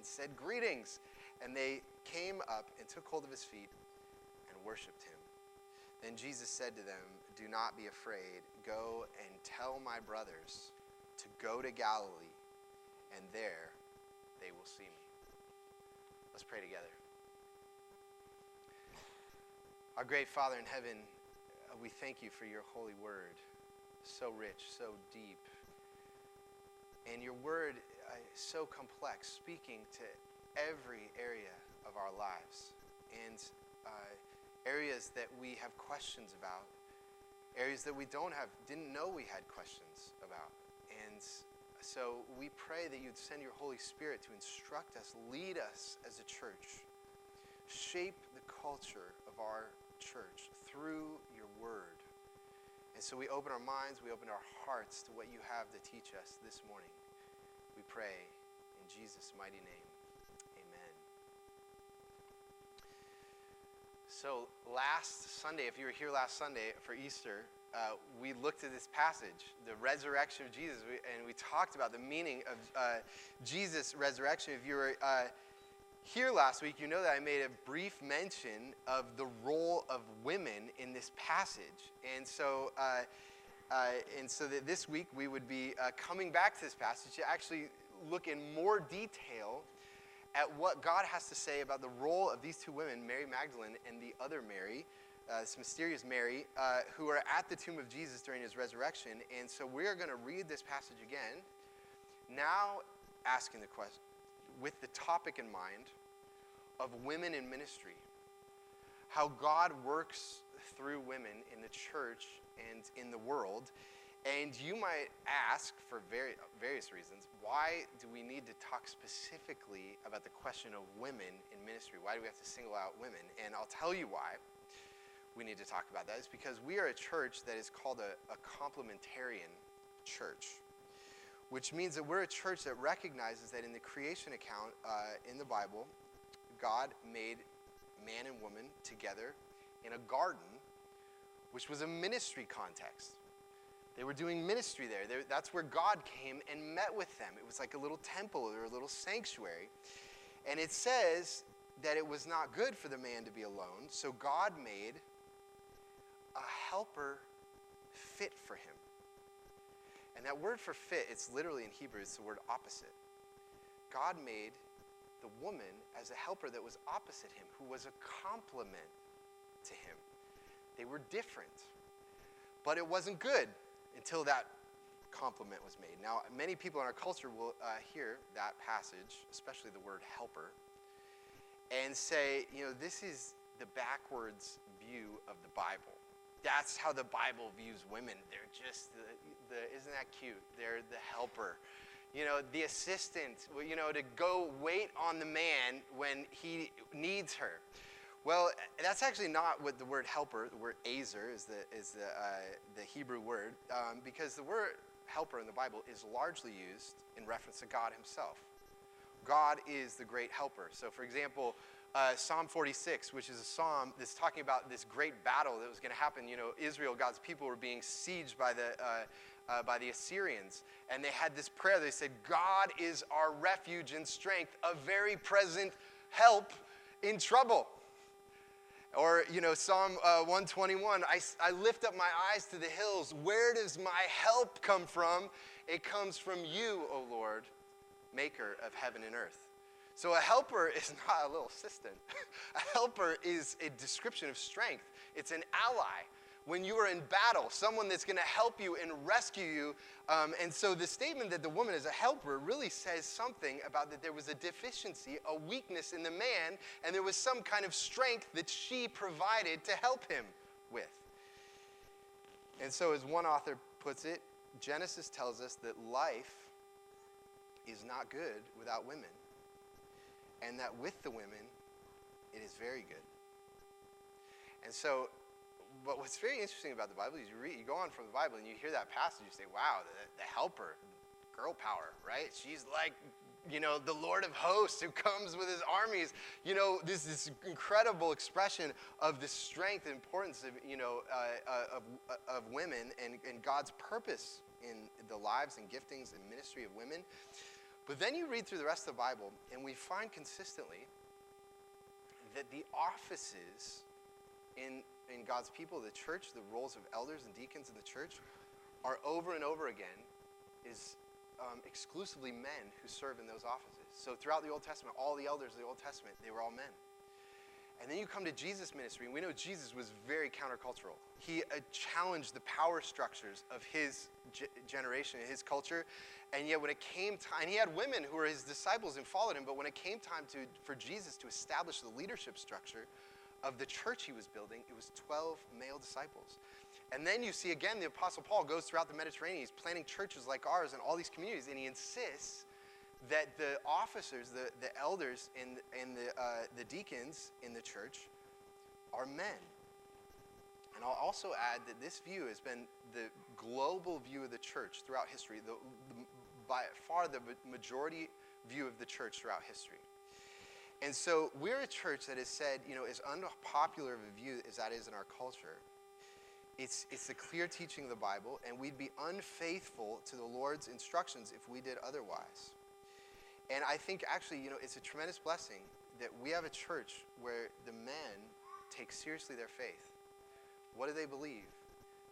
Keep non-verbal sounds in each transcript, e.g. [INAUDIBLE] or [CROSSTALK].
and said, Greetings. And they came up and took hold of his feet and worshiped him. Then Jesus said to them, Do not be afraid. Go and tell my brothers to go to Galilee, and there they will see me. Let's pray together. Our great Father in heaven, uh, we thank you for your holy word, so rich, so deep. And your word uh, so complex, speaking to every area of our lives and uh, areas that we have questions about, areas that we don't have, didn't know we had questions about. And so we pray that you'd send your Holy Spirit to instruct us, lead us as a church, shape the culture of our church through your word. And so we open our minds, we open our hearts to what you have to teach us this morning. We pray in Jesus' mighty name. Amen. So, last Sunday, if you were here last Sunday for Easter, uh, we looked at this passage, the resurrection of Jesus, and we talked about the meaning of uh, Jesus' resurrection. If you were uh, here last week, you know that I made a brief mention of the role of women in this passage. And so, uh, and so that this week we would be uh, coming back to this passage to actually look in more detail at what God has to say about the role of these two women, Mary Magdalene and the other Mary, uh, this mysterious Mary, uh, who are at the tomb of Jesus during his resurrection. And so we are going to read this passage again, now asking the question, with the topic in mind of women in ministry, how God works through women in the church and in the world. And you might ask, for very, various reasons, why do we need to talk specifically about the question of women in ministry? Why do we have to single out women? And I'll tell you why we need to talk about that is because we are a church that is called a, a complementarian church, which means that we're a church that recognizes that in the creation account uh, in the Bible, God made man and woman together in a garden, which was a ministry context. They were doing ministry there. They, that's where God came and met with them. It was like a little temple or a little sanctuary. And it says that it was not good for the man to be alone, so God made a helper fit for him. And that word for fit, it's literally in Hebrew, it's the word opposite. God made the woman as a helper that was opposite him, who was a complement to him. They were different. But it wasn't good until that compliment was made. Now, many people in our culture will uh, hear that passage, especially the word helper, and say, you know, this is the backwards view of the Bible that's how the Bible views women. They're just the, the isn't that cute? They're the helper. You know, the assistant, you know, to go wait on the man when he needs her. Well, that's actually not what the word helper, the word ezer is the, is the, uh, the Hebrew word, um, because the word helper in the Bible is largely used in reference to God himself. God is the great helper. So, for example, uh, Psalm 46, which is a psalm that's talking about this great battle that was going to happen. You know, Israel, God's people, were being sieged by the, uh, uh, by the Assyrians. And they had this prayer. They said, God is our refuge and strength, a very present help in trouble. Or, you know, Psalm uh, 121 I, I lift up my eyes to the hills. Where does my help come from? It comes from you, O Lord, maker of heaven and earth. So a helper [LAUGHS] is not a little assistant. [LAUGHS] a helper is a description of strength. It's an ally. When you are in battle, someone that's going to help you and rescue you. Um, and so the statement that the woman is a helper really says something about that there was a deficiency, a weakness in the man, and there was some kind of strength that she provided to help him with. And so, as one author puts it, Genesis tells us that life is not good without women and that with the women, it is very good. And so, but what's very interesting about the Bible is you, read, you go on from the Bible and you hear that passage, you say, wow, the, the helper, girl power, right? She's like, you know, the Lord of hosts who comes with his armies. You know, this, this incredible expression of the strength and importance of, you know, uh, uh, of, uh, of women and, and God's purpose in the lives and giftings and ministry of women. But then you read through the rest of the Bible, and we find consistently that the offices in, in God's people, the church, the roles of elders and deacons in the church, are over and over again is um, exclusively men who serve in those offices. So throughout the Old Testament, all the elders of the Old Testament, they were all men. And then you come to Jesus' ministry, and we know Jesus was very countercultural. He uh, challenged the power structures of his ge- generation, his culture. And yet, when it came time, and he had women who were his disciples and followed him, but when it came time to, for Jesus to establish the leadership structure of the church he was building, it was 12 male disciples. And then you see again, the Apostle Paul goes throughout the Mediterranean. He's planting churches like ours in all these communities, and he insists that the officers, the, the elders, and, and the, uh, the deacons in the church are men. And I'll also add that this view has been the global view of the church throughout history, the, the, by far the majority view of the church throughout history. And so we're a church that has said, you know, as unpopular of a view as that is in our culture, it's, it's the clear teaching of the Bible, and we'd be unfaithful to the Lord's instructions if we did otherwise. And I think actually, you know, it's a tremendous blessing that we have a church where the men take seriously their faith. What do they believe?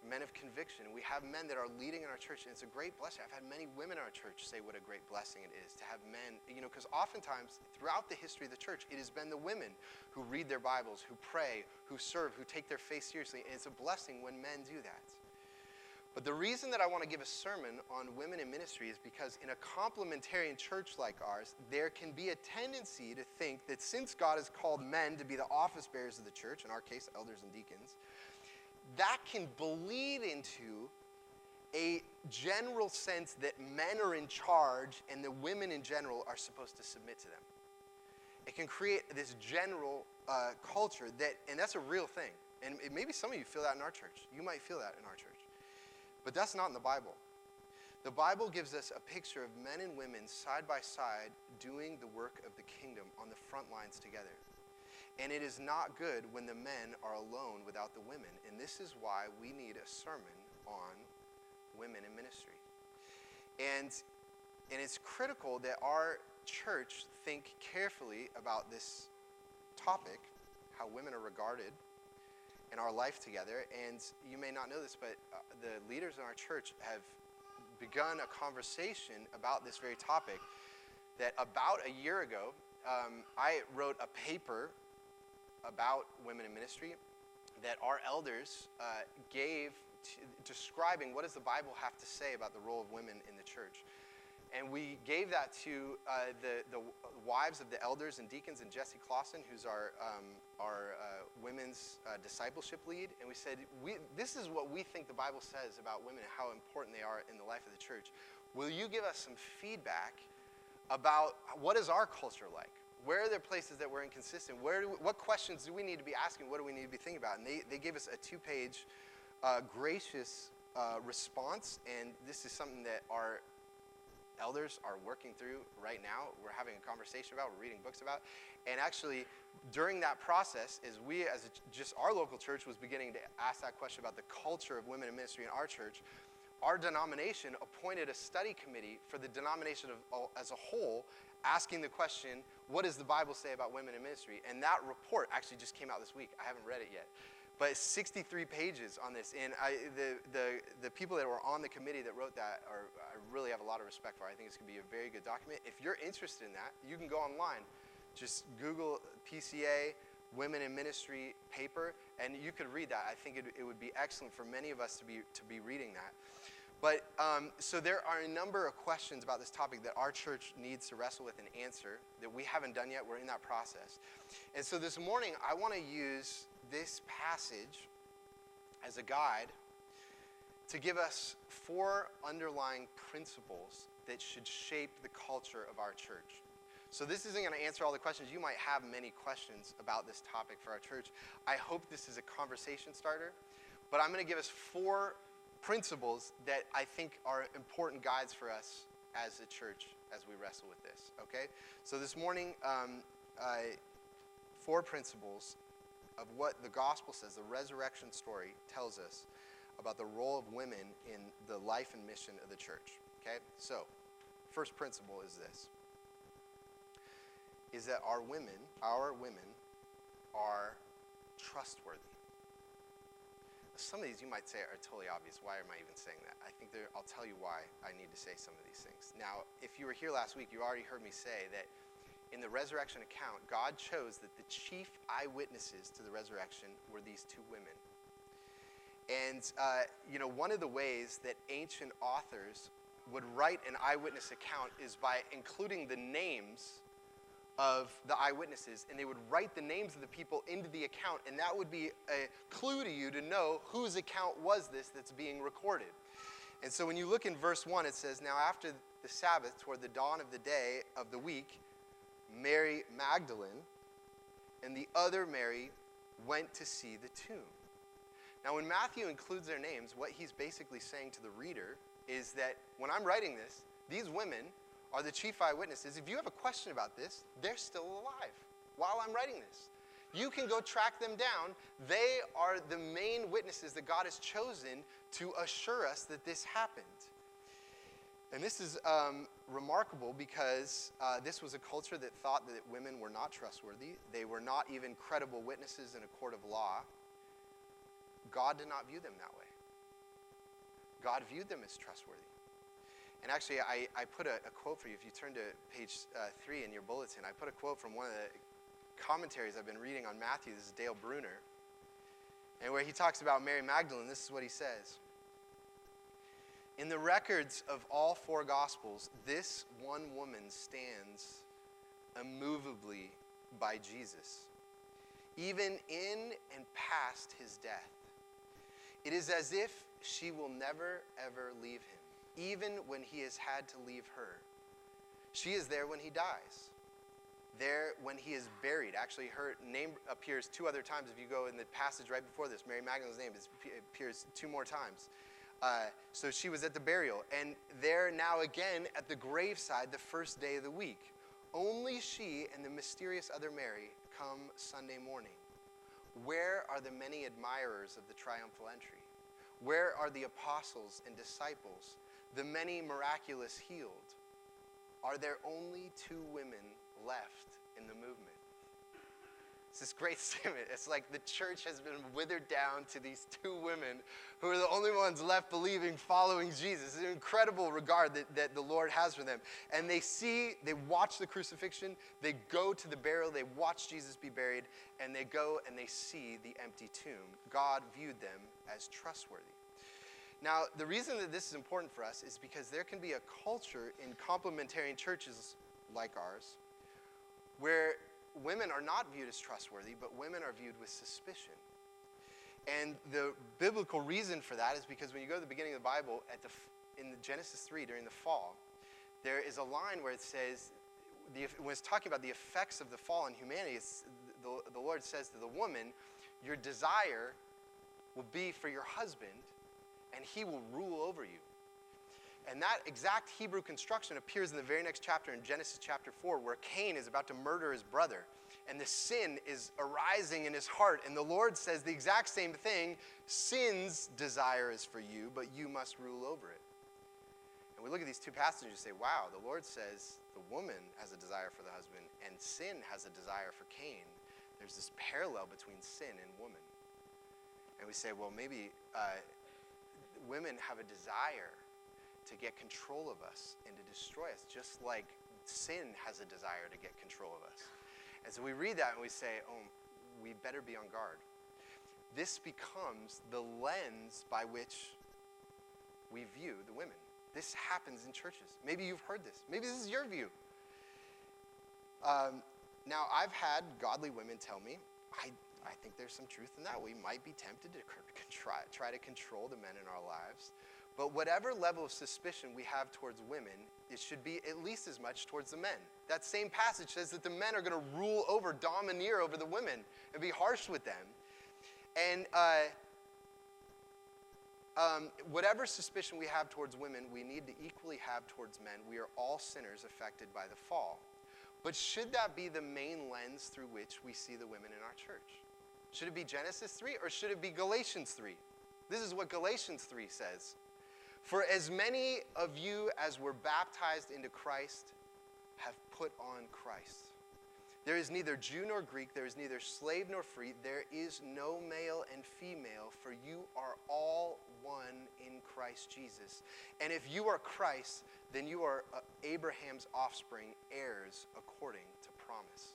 Men of conviction. We have men that are leading in our church, and it's a great blessing. I've had many women in our church say what a great blessing it is to have men, you know, because oftentimes throughout the history of the church, it has been the women who read their Bibles, who pray, who serve, who take their faith seriously. And it's a blessing when men do that. But the reason that I want to give a sermon on women in ministry is because in a complementarian church like ours, there can be a tendency to think that since God has called men to be the office bearers of the church, in our case, elders and deacons, that can bleed into a general sense that men are in charge and the women in general are supposed to submit to them. It can create this general uh, culture that, and that's a real thing. And maybe some of you feel that in our church. You might feel that in our church. But that's not in the Bible. The Bible gives us a picture of men and women side by side doing the work of the kingdom on the front lines together. And it is not good when the men are alone without the women. And this is why we need a sermon on women in ministry. And, and it's critical that our church think carefully about this topic, how women are regarded in our life together. And you may not know this, but uh, the leaders in our church have begun a conversation about this very topic. That about a year ago, um, I wrote a paper about women in ministry that our elders uh, gave to, describing what does the Bible have to say about the role of women in the church. And we gave that to uh, the, the wives of the elders and deacons and Jesse Clausen, who's our, um, our uh, women's uh, discipleship lead. And we said, we, This is what we think the Bible says about women and how important they are in the life of the church. Will you give us some feedback about what is our culture like? Where are there places that we're inconsistent? Where we, what questions do we need to be asking? What do we need to be thinking about? And they, they gave us a two page uh, gracious uh, response. And this is something that our elders are working through right now. We're having a conversation about, we're reading books about. And actually, during that process, as we, as a, just our local church, was beginning to ask that question about the culture of women in ministry in our church, our denomination appointed a study committee for the denomination of, as a whole, asking the question, what does the Bible say about women in ministry? And that report actually just came out this week. I haven't read it yet. but 63 pages on this. And I, the, the, the people that were on the committee that wrote that are, I really have a lot of respect for. I think it's going to be a very good document. If you're interested in that, you can go online. Just Google PCA Women in Ministry paper, and you could read that. I think it, it would be excellent for many of us to be, to be reading that. But um, so there are a number of questions about this topic that our church needs to wrestle with and answer that we haven't done yet. We're in that process. And so this morning, I want to use this passage as a guide to give us four underlying principles that should shape the culture of our church. So, this isn't going to answer all the questions. You might have many questions about this topic for our church. I hope this is a conversation starter, but I'm going to give us four principles that I think are important guides for us as a church as we wrestle with this. Okay? So, this morning, um, uh, four principles of what the gospel says, the resurrection story tells us about the role of women in the life and mission of the church. Okay? So, first principle is this is that our women, our women are trustworthy. Some of these you might say are totally obvious. Why am I even saying that? I think I'll tell you why I need to say some of these things. Now, if you were here last week, you already heard me say that in the resurrection account, God chose that the chief eyewitnesses to the resurrection were these two women. And, uh, you know, one of the ways that ancient authors would write an eyewitness account is by including the names of the eyewitnesses, and they would write the names of the people into the account, and that would be a clue to you to know whose account was this that's being recorded. And so when you look in verse 1, it says, Now after the Sabbath, toward the dawn of the day of the week, Mary Magdalene and the other Mary went to see the tomb. Now, when Matthew includes their names, what he's basically saying to the reader is that when I'm writing this, these women are the chief eyewitnesses. If you have a question about this, they're still alive while I'm writing this. You can go track them down. They are the main witnesses that God has chosen to assure us that this happened. And this is um, remarkable because uh, this was a culture that thought that women were not trustworthy. They were not even credible witnesses in a court of law. God did not view them that way. God viewed them as trustworthy. And actually, I, I put a, a quote for you. If you turn to page uh, three in your bulletin, I put a quote from one of the commentaries I've been reading on Matthew. This is Dale Bruner. And where he talks about Mary Magdalene, this is what he says. In the records of all four Gospels, this one woman stands immovably by Jesus, even in and past his death. It is as if she will never, ever leave him even when he has had to leave her. She is there when he dies. There when he is buried. Actually, her name appears two other times. If you go in the passage right before this, Mary Magdalene's name appears two more times. Uh, so she was at the burial, and there now again at the graveside the first day of the week. Only she and the mysterious other Mary come Sunday morning. Where are the many admirers of the triumphal entry? Where are the apostles and disciples the many miraculous healed, are there only two women left in the movement? It's this great [LAUGHS] statement. It's like the church has been withered down to these two women who are the only ones left believing, following Jesus. It's an incredible regard that, that the Lord has for them. And they see, they watch the crucifixion, they go to the burial, they watch Jesus be buried, and they go and they see the empty tomb. God viewed them as trustworthy. Now, the reason that this is important for us is because there can be a culture in complementarian churches like ours where women are not viewed as trustworthy, but women are viewed with suspicion. And the biblical reason for that is because when you go to the beginning of the Bible, at the, in Genesis 3, during the fall, there is a line where it says, the, when it's talking about the effects of the fall on humanity, the, the Lord says to the woman, Your desire will be for your husband, and he will rule over you. And that exact Hebrew construction appears in the very next chapter in Genesis chapter 4, where Cain is about to murder his brother. And the sin is arising in his heart. And the Lord says the exact same thing sin's desire is for you, but you must rule over it. And we look at these two passages and say, wow, the Lord says the woman has a desire for the husband, and sin has a desire for Cain. There's this parallel between sin and woman. and we say, well, maybe uh, women have a desire to get control of us and to destroy us, just like sin has a desire to get control of us. And so we read that and we say, oh, we better be on guard. This becomes the lens by which we view the women. This happens in churches. Maybe you've heard this. Maybe this is your view. Um, now, I've had godly women tell me, I, I think there's some truth in that. We might be tempted to try, try to control the men in our lives. But whatever level of suspicion we have towards women, it should be at least as much towards the men. That same passage says that the men are going to rule over, domineer over the women, and be harsh with them. And uh, um, whatever suspicion we have towards women, we need to equally have towards men. We are all sinners affected by the fall. But should that be the main lens through which we see the women in our church? Should it be Genesis 3 or should it be Galatians 3? This is what Galatians 3 says. For as many of you as were baptized into Christ have put on Christ. There is neither Jew nor Greek, there is neither slave nor free, there is no male and female, for you are all one in Christ Jesus. And if you are Christ, then you are uh, Abraham's offspring, heirs according to promise.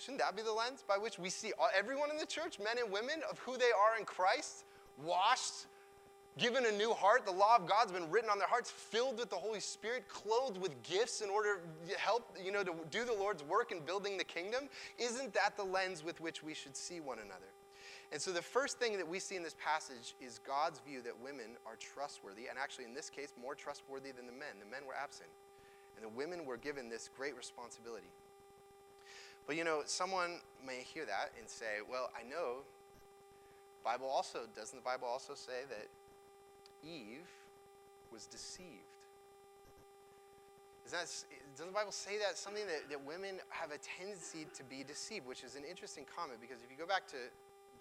Shouldn't that be the lens by which we see everyone in the church, men and women, of who they are in Christ, washed, given a new heart. The law of God's been written on their hearts, filled with the Holy Spirit, clothed with gifts in order to help, you know, to do the Lord's work in building the kingdom. Isn't that the lens with which we should see one another? And so the first thing that we see in this passage is God's view that women are trustworthy, and actually in this case, more trustworthy than the men. The men were absent, and the women were given this great responsibility. But you know, someone may hear that and say, well, I know Bible also doesn't the Bible also say that Eve was deceived. That, doesn't the Bible say that? Something that, that women have a tendency to be deceived, which is an interesting comment because if you go back to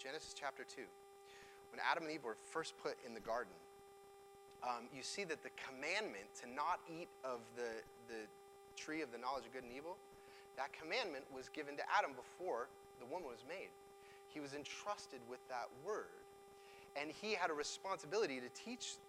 Genesis chapter 2, when Adam and Eve were first put in the garden, um, you see that the commandment to not eat of the, the tree of the knowledge of good and evil, that commandment was given to Adam before the woman was made. He was entrusted with that word and he had a responsibility to teach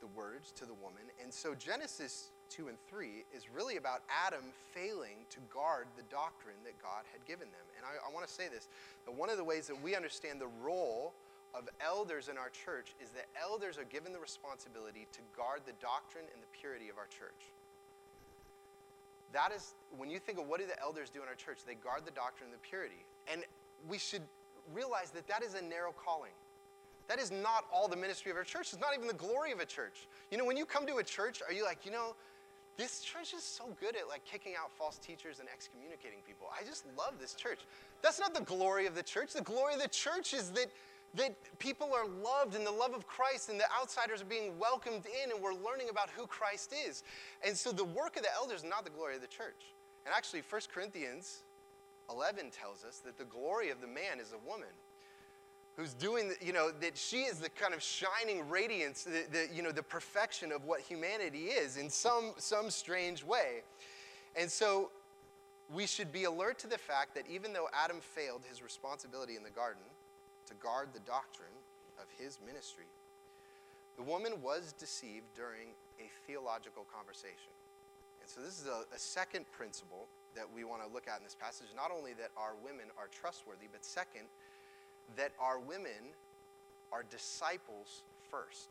the words to the woman. And so Genesis 2 and 3 is really about Adam failing to guard the doctrine that God had given them. And I, I want to say this that one of the ways that we understand the role of elders in our church is that elders are given the responsibility to guard the doctrine and the purity of our church. That is, when you think of what do the elders do in our church, they guard the doctrine and the purity. And we should realize that that is a narrow calling. That is not all the ministry of our church. It's not even the glory of a church. You know, when you come to a church, are you like, you know, this church is so good at like kicking out false teachers and excommunicating people. I just love this church. That's not the glory of the church. The glory of the church is that that people are loved in the love of Christ and the outsiders are being welcomed in and we're learning about who Christ is. And so the work of the elders is not the glory of the church. And actually 1 Corinthians 11 tells us that the glory of the man is a woman who's doing, you know, that she is the kind of shining radiance, the, the, you know, the perfection of what humanity is in some, some strange way. And so we should be alert to the fact that even though Adam failed his responsibility in the garden to guard the doctrine of his ministry, the woman was deceived during a theological conversation. And so this is a, a second principle that we want to look at in this passage. Not only that our women are trustworthy, but second, that our women are disciples first.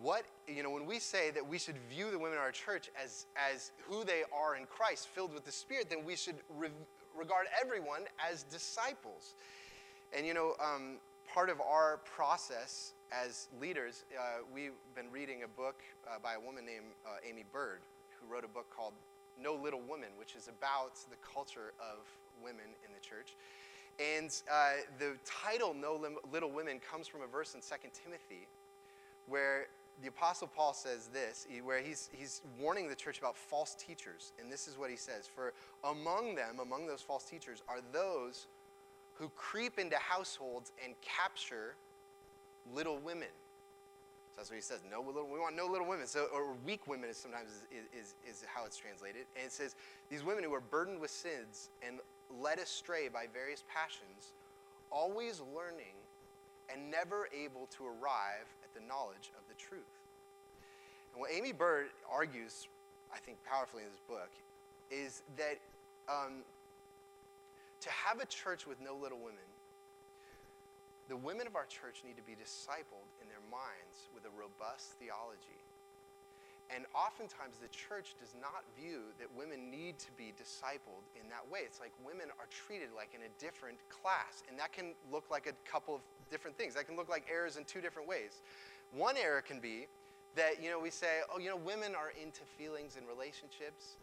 What, you know, when we say that we should view the women in our church as, as who they are in Christ, filled with the Spirit, then we should re- regard everyone as disciples. And, you know, um, part of our process as leaders, uh, we've been reading a book uh, by a woman named uh, Aimee Byrd, who wrote a book called No Little Woman, which is about the culture of women in the church. And uh, the title, No Little Women, comes from a verse in 2 Timothy where the Apostle Paul says this, where he's, he's warning the church about false teachers. And this is what he says For among them, among those false teachers, are those who creep into households and capture little women. So that's what he says. No little, we want no little women. So, or weak women is sometimes is, is, is how it's translated. And it says, these women who are burdened with sins and led astray by various passions, always learning and never able to arrive at the knowledge of the truth. And what Aimee Byrd argues, I think powerfully in this book, is that um, to have a church with no little women, the women of our church need to be discipled in their minds with a robust theology. And oftentimes, the church does not view that women need to be discipled in that way. It's like women are treated like in a different class. And that can look like a couple of different things. That can look like errors in two different ways. One error can be that, you know, we say, oh, you know, women are into feelings and relationships.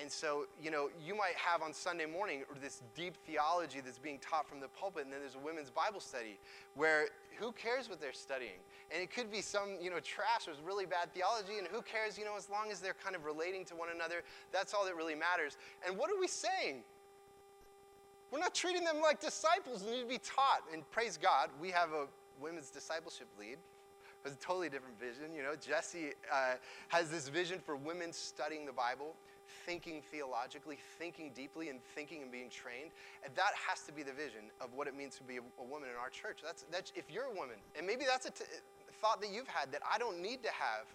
And so, you know, you might have on Sunday morning this deep theology that's being taught from the pulpit, and then there's a women's Bible study where who cares what they're studying? And it could be some, you know, trash or really bad theology, and who cares, you know, as long as they're kind of relating to one another, that's all that really matters. And what are we saying? We're not treating them like disciples who need to be taught. And praise God, we have a women's discipleship lead was a totally different vision. You know, Jesse uh, has this vision for women studying the Bible thinking theologically, thinking deeply, and thinking and being trained. And that has to be the vision of what it means to be a, a woman in our church. That's, that's if you're a woman, and maybe that's a t- thought that you've had that I don't need to have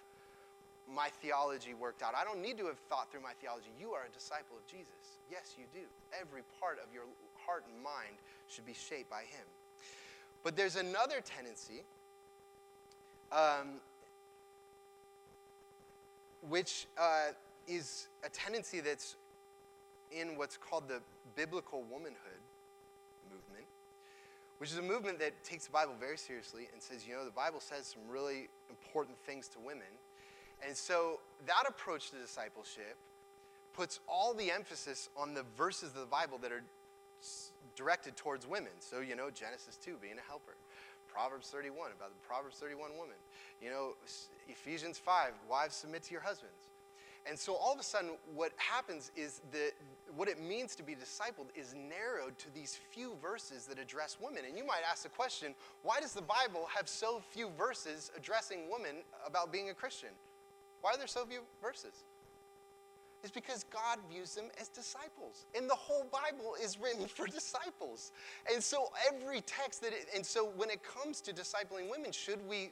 my theology worked out. I don't need to have thought through my theology. You are a disciple of Jesus. Yes, you do. Every part of your heart and mind should be shaped by Him. But there's another tendency, um, which uh, is a tendency that's in what's called the biblical womanhood movement, which is a movement that takes the Bible very seriously and says, you know, the Bible says some really important things to women. And so that approach to discipleship puts all the emphasis on the verses of the Bible that are directed towards women. So, you know, Genesis 2, being a helper. Proverbs 31, about the Proverbs 31 woman. You know, Ephesians 5, wives submit to your husbands. And so all of a sudden, what happens is that what it means to be discipled is narrowed to these few verses that address women. And you might ask the question why does the Bible have so few verses addressing women about being a Christian? Why are there so few verses? It's because God views them as disciples. And the whole Bible is written [LAUGHS] for disciples. And so every text that, it, and so when it comes to discipling women, should we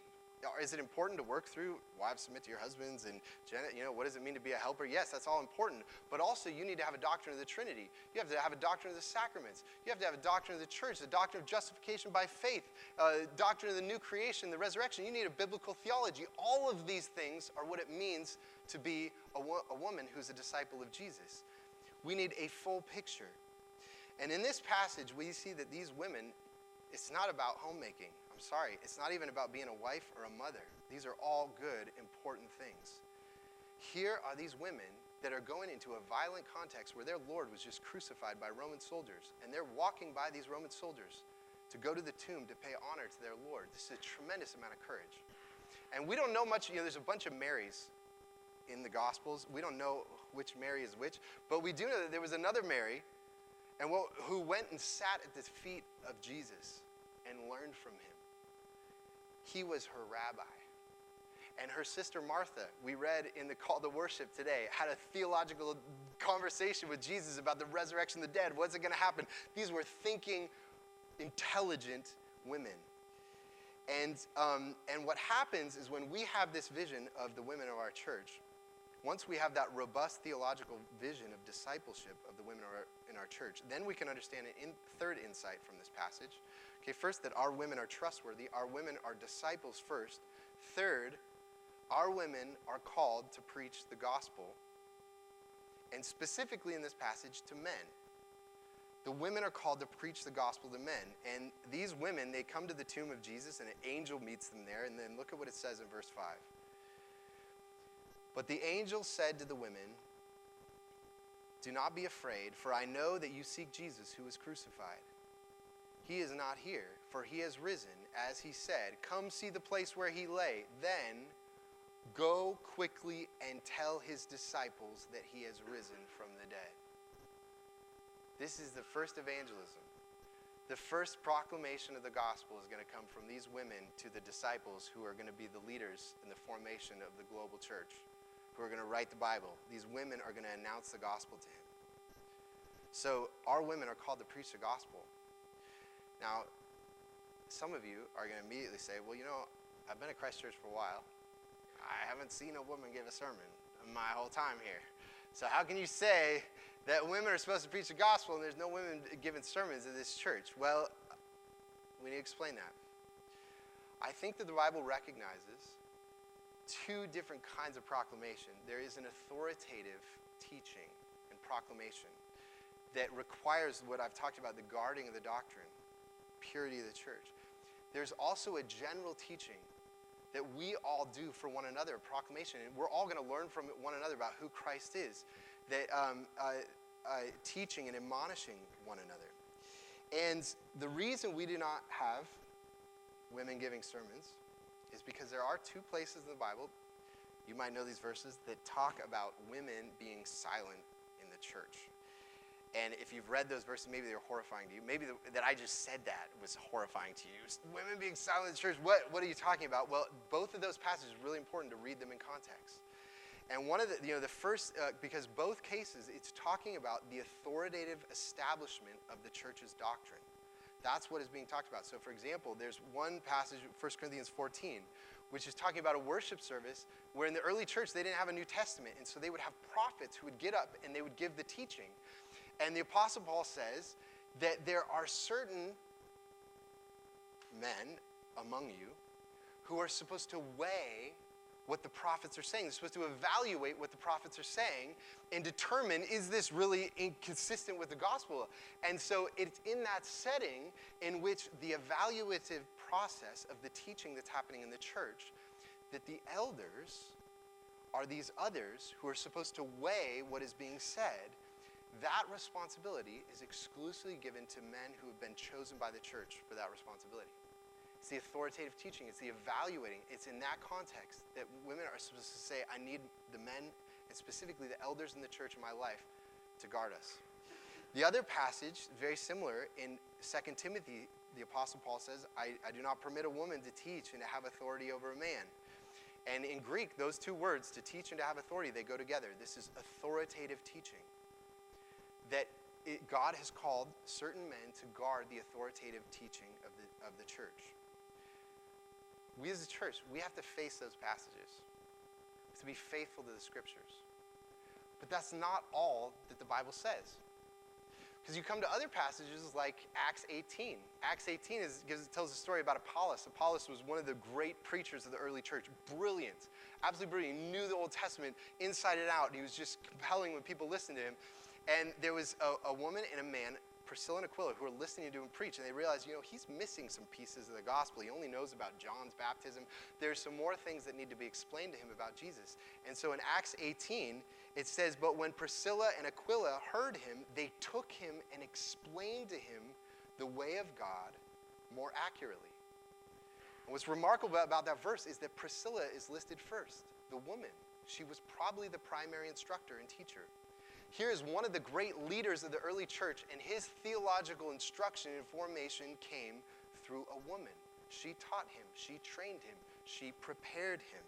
is it important to work through wives submit to your husbands and Janet, you know, what does it mean to be a helper? Yes, that's all important. But also, you need to have a doctrine of the Trinity. You have to have a doctrine of the sacraments. You have to have a doctrine of the church, the doctrine of justification by faith, uh, doctrine of the new creation, the resurrection. You need a biblical theology. All of these things are what it means to be a, wo- a woman who's a disciple of Jesus. We need a full picture. And in this passage, we see that these women, it's not about homemaking. I'm sorry, it's not even about being a wife or a mother. These are all good, important things. Here are these women that are going into a violent context where their Lord was just crucified by Roman soldiers, and they're walking by these Roman soldiers to go to the tomb to pay honor to their Lord. This is a tremendous amount of courage. And we don't know much, you know, there's a bunch of Marys in the Gospels. We don't know which Mary is which, but we do know that there was another Mary and who went and sat at the feet of Jesus and learned from him. He was her rabbi. And her sister Martha, we read in the call to worship today, had a theological conversation with Jesus about the resurrection of the dead. What's it going to happen? These were thinking, intelligent women. And, um, and what happens is when we have this vision of the women of our church, once we have that robust theological vision of discipleship of the women in our church, then we can understand a in, third insight from this passage, Okay, first, that our women are trustworthy. Our women are disciples first. Third, our women are called to preach the gospel, and specifically in this passage, to men. The women are called to preach the gospel to men. And these women, they come to the tomb of Jesus, and an angel meets them there. And then look at what it says in verse 5. But the angel said to the women, Do not be afraid, for I know that you seek Jesus who was crucified. He is not here, for he has risen, as he said. Come see the place where he lay. Then go quickly and tell his disciples that he has risen from the dead. This is the first evangelism. The first proclamation of the gospel is going to come from these women to the disciples who are going to be the leaders in the formation of the global church, who are going to write the Bible. These women are going to announce the gospel to him. So, our women are called to preach the gospel. Now, some of you are going to immediately say, well, you know, I've been at Christ Church for a while. I haven't seen a woman give a sermon my whole time here. So how can you say that women are supposed to preach the gospel and there's no women giving sermons in this church? Well, we need to explain that. I think that the Bible recognizes two different kinds of proclamation. There is an authoritative teaching and proclamation that requires what I've talked about the guarding of the doctrine, purity of the church. There's also a general teaching that we all do for one another, proclamation. And we're all going to learn from one another about who Christ is, that um, uh, uh, teaching and admonishing one another. And the reason we do not have women giving sermons is because there are two places in the Bible, you might know these verses, that talk about women being silent in the church. And if you've read those verses, maybe they're horrifying to you. Maybe the, that I just said that was horrifying to you. Women being silent in the church, what, what are you talking about? Well, both of those passages are really important to read them in context. And one of the, you know, the first, uh, because both cases, it's talking about the authoritative establishment of the church's doctrine. That's what is being talked about. So, for example, there's one passage, 1 Corinthians 14, which is talking about a worship service where in the early church they didn't have a New Testament. And so they would have prophets who would get up and they would give the teaching. And the Apostle Paul says that there are certain men among you who are supposed to weigh what the prophets are saying. They're supposed to evaluate what the prophets are saying and determine is this really inconsistent with the gospel? And so it's in that setting in which the evaluative process of the teaching that's happening in the church that the elders are these others who are supposed to weigh what is being said that responsibility is exclusively given to men who have been chosen by the church for that responsibility. It's the authoritative teaching, it's the evaluating. It's in that context that women are supposed to say, I need the men, and specifically the elders in the church in my life, to guard us. The other passage, very similar, in 2 Timothy, the Apostle Paul says, I, I do not permit a woman to teach and to have authority over a man. And in Greek, those two words, to teach and to have authority, they go together. This is authoritative teaching that it, God has called certain men to guard the authoritative teaching of the, of the church. We as a church, we have to face those passages, to be faithful to the scriptures. But that's not all that the Bible says. Because you come to other passages like Acts 18. Acts 18 is, gives, tells a story about Apollos. Apollos was one of the great preachers of the early church. Brilliant. Absolutely brilliant. He knew the Old Testament inside and out. He was just compelling when people listened to him. And there was a, a woman and a man, Priscilla and Aquila, who are listening to him preach, and they realize, you know, he's missing some pieces of the gospel. He only knows about John's baptism. There's some more things that need to be explained to him about Jesus. And so in Acts 18, it says, But when Priscilla and Aquila heard him, they took him and explained to him the way of God more accurately. And what's remarkable about that verse is that Priscilla is listed first, the woman. She was probably the primary instructor and teacher. Here is one of the great leaders of the early church, and his theological instruction and formation came through a woman. She taught him, she trained him, she prepared him.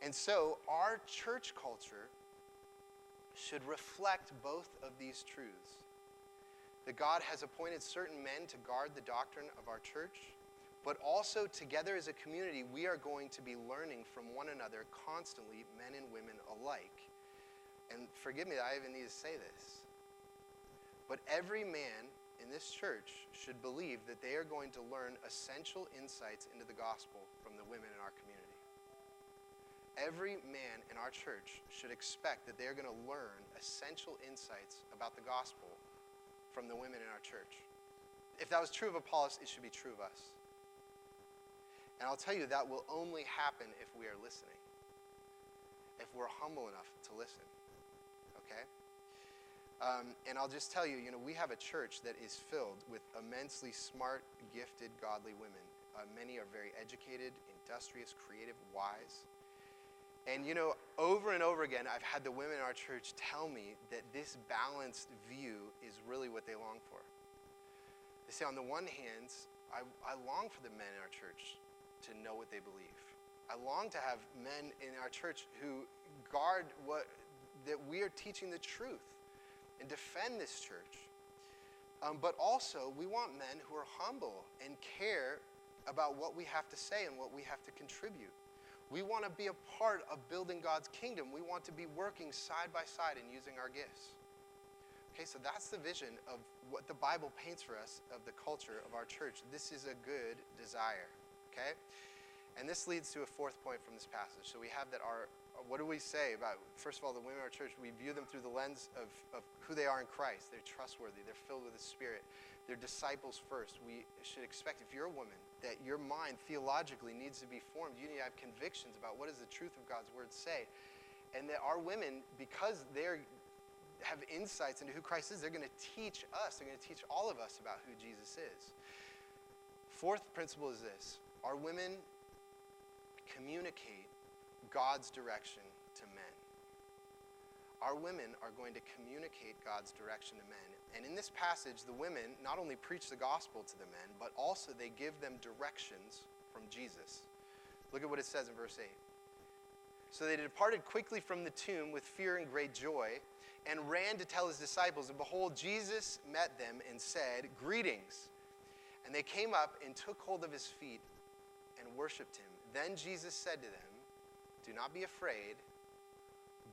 And so, our church culture should reflect both of these truths that God has appointed certain men to guard the doctrine of our church but also together as a community, we are going to be learning from one another constantly, men and women alike. And forgive me I even need to say this, but every man in this church should believe that they are going to learn essential insights into the gospel from the women in our community. Every man in our church should expect that they're going to learn essential insights about the gospel from the women in our church. If that was true of Apollos, it should be true of us. And I'll tell you, that will only happen if we are listening, if we're humble enough to listen. Okay? Um, and I'll just tell you, you know, we have a church that is filled with immensely smart, gifted, godly women. Uh, many are very educated, industrious, creative, wise. And you know, over and over again, I've had the women in our church tell me that this balanced view is really what they long for. They say, on the one hand, I, I long for the men in our church to know what they believe. I long to have men in our church who guard what that we are teaching the truth and defend this church. Um, but also, we want men who are humble and care about what we have to say and what we have to contribute. We want to be a part of building God's kingdom. We want to be working side by side and using our gifts. Okay, so that's the vision of what the Bible paints for us of the culture of our church. This is a good desire. Okay? And this leads to a fourth point from this passage. So we have that our, what do we say about, first of all, the women of our church? We view them through the lens of, of who they are in Christ. They're trustworthy, they're filled with the Spirit, they're disciples first. We should expect, if you're a woman, that your mind theologically needs to be formed. You need to have convictions about what does the truth of God's word say. And that our women, because they're have insights into who Christ is, they're going to teach us, they're going to teach all of us about who Jesus is. Fourth principle is this our women communicate God's direction to men. Our women are going to communicate God's direction to men. And in this passage, the women not only preach the gospel to the men, but also they give them directions from Jesus. Look at what it says in verse 8. So they departed quickly from the tomb with fear and great joy and ran to tell his disciples. And behold, Jesus met them and said, Greetings. And they came up and took hold of his feet worshiped him. Then Jesus said to them, Do not be afraid.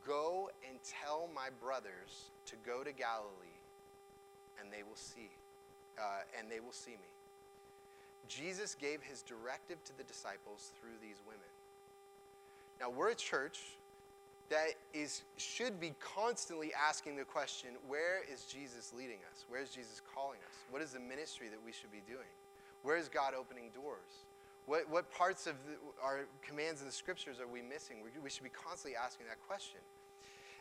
Go and tell my brothers to go to Galilee, and they will see, uh, and they will see me. Jesus gave his directive to the disciples through these women. Now, we're a church that is should be constantly asking the question where is jesus leading us where is jesus calling us what is the ministry that we should be doing where is god opening doors what, what parts of the, our commands in the scriptures are we missing we, we should be constantly asking that question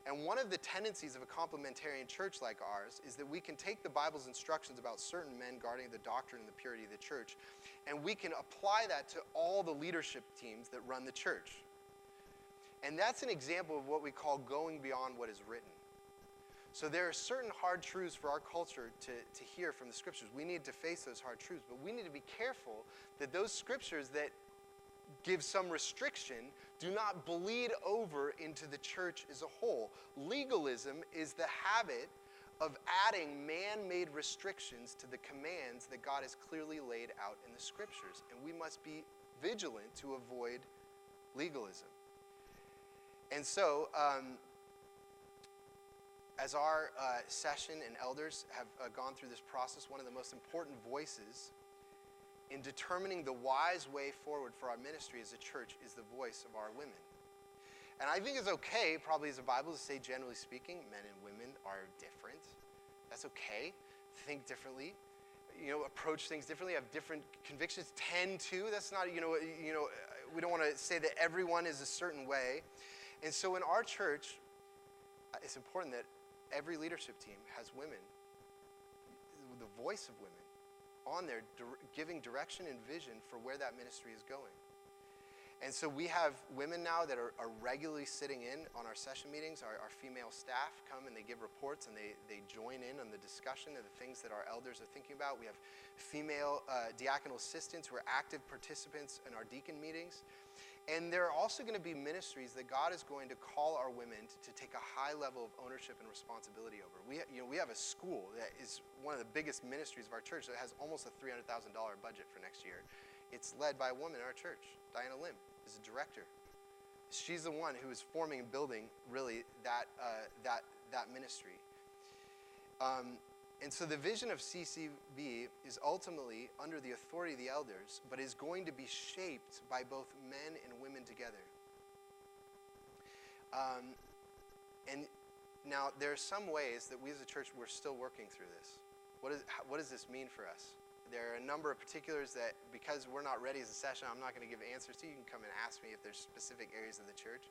and one of the tendencies of a complementarian church like ours is that we can take the Bible's instructions about certain men guarding the doctrine and the purity of the church, and we can apply that to all the leadership teams that run the church. And that's an example of what we call going beyond what is written. So there are certain hard truths for our culture to, to hear from the scriptures. We need to face those hard truths, but we need to be careful that those scriptures that give some restriction do not bleed over into the church as a whole. Legalism is the habit of adding man made restrictions to the commands that God has clearly laid out in the scriptures. And we must be vigilant to avoid legalism. And so, um, as our uh, session and elders have uh, gone through this process, one of the most important voices in determining the wise way forward for our ministry as a church is the voice of our women. And I think it's okay, probably as a Bible, to say, generally speaking, men and women are different. That's okay. Think differently. You know, approach things differently, have different convictions, tend to. That's not, you know, you know, we don't want to say that everyone is a certain way. And so in our church, uh, it's important that every leadership team has women, the voice of women, on there giving direction and vision for where that ministry is going. And so we have women now that are, are regularly sitting in on our session meetings. Our, our, female staff come and they give reports and they, they join in on the discussion of the things that our elders are thinking about. We have female uh, diaconal assistants who are active participants in our deacon meetings. And there are also going to be ministries that God is going to call our women to, to, take a high level of ownership and responsibility over. We, you know, we have a school that is one of the biggest ministries of our church that has almost a $300,000 budget for next year. It's led by a woman in our church, Diana Lim, is a director. She's the one who is forming and building really that, uh, that, that ministry. Um, and so the vision of CCB is ultimately under the authority of the elders, but is going to be shaped by both men and women together. Um, and now there are some ways that we as a church, we're still working through this. What, is, what does this mean for us? There are a number of particulars that, because we're not ready as a session, I'm not going to give answers to. You can come and ask me if there's specific areas of the church.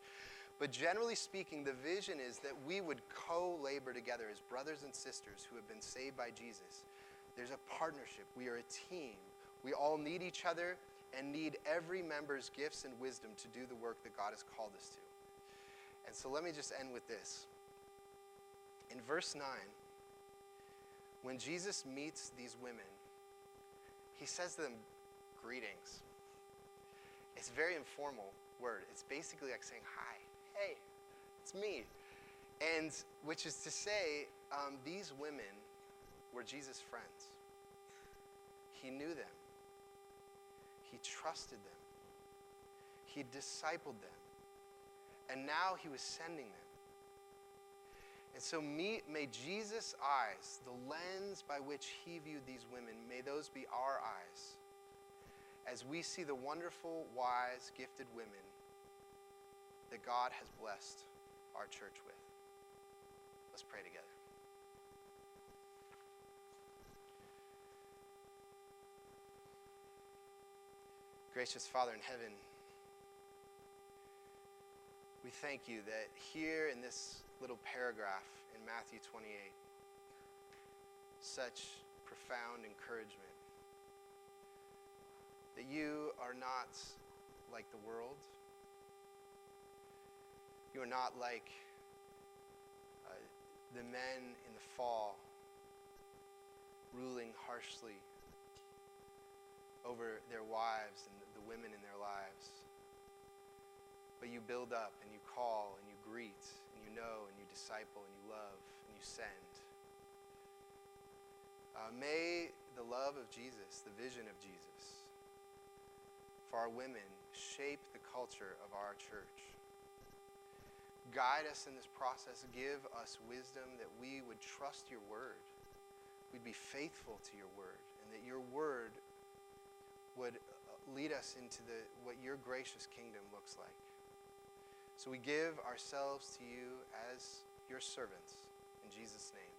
But generally speaking, the vision is that we would co labor together as brothers and sisters who have been saved by Jesus. There's a partnership, we are a team. We all need each other and need every member's gifts and wisdom to do the work that God has called us to. And so let me just end with this. In verse 9, when Jesus meets these women, he says to them, Greetings. It's a very informal word. It's basically like saying hi hey, it's me. And which is to say, um, these women were Jesus' friends. He knew them, he trusted them, he discipled them, and now he was sending them. And so, may Jesus' eyes, the lens by which he viewed these women, may those be our eyes as we see the wonderful, wise, gifted women that God has blessed our church with. Let's pray together. Gracious Father in heaven, we thank you that here in this little paragraph in Matthew 28, such profound encouragement that you are not like the world. You are not like uh, the men in the fall ruling harshly over their wives and the women in their lives. But you build up and you call and you greet and you know and you disciple and you love and you send. Uh, may the love of Jesus, the vision of Jesus, for our women shape the culture of our church. Guide us in this process. Give us wisdom that we would trust your word. We'd be faithful to your word, and that your word would uh, lead us into the, what your gracious kingdom looks like. So we give ourselves to you as your servants. In Jesus' name.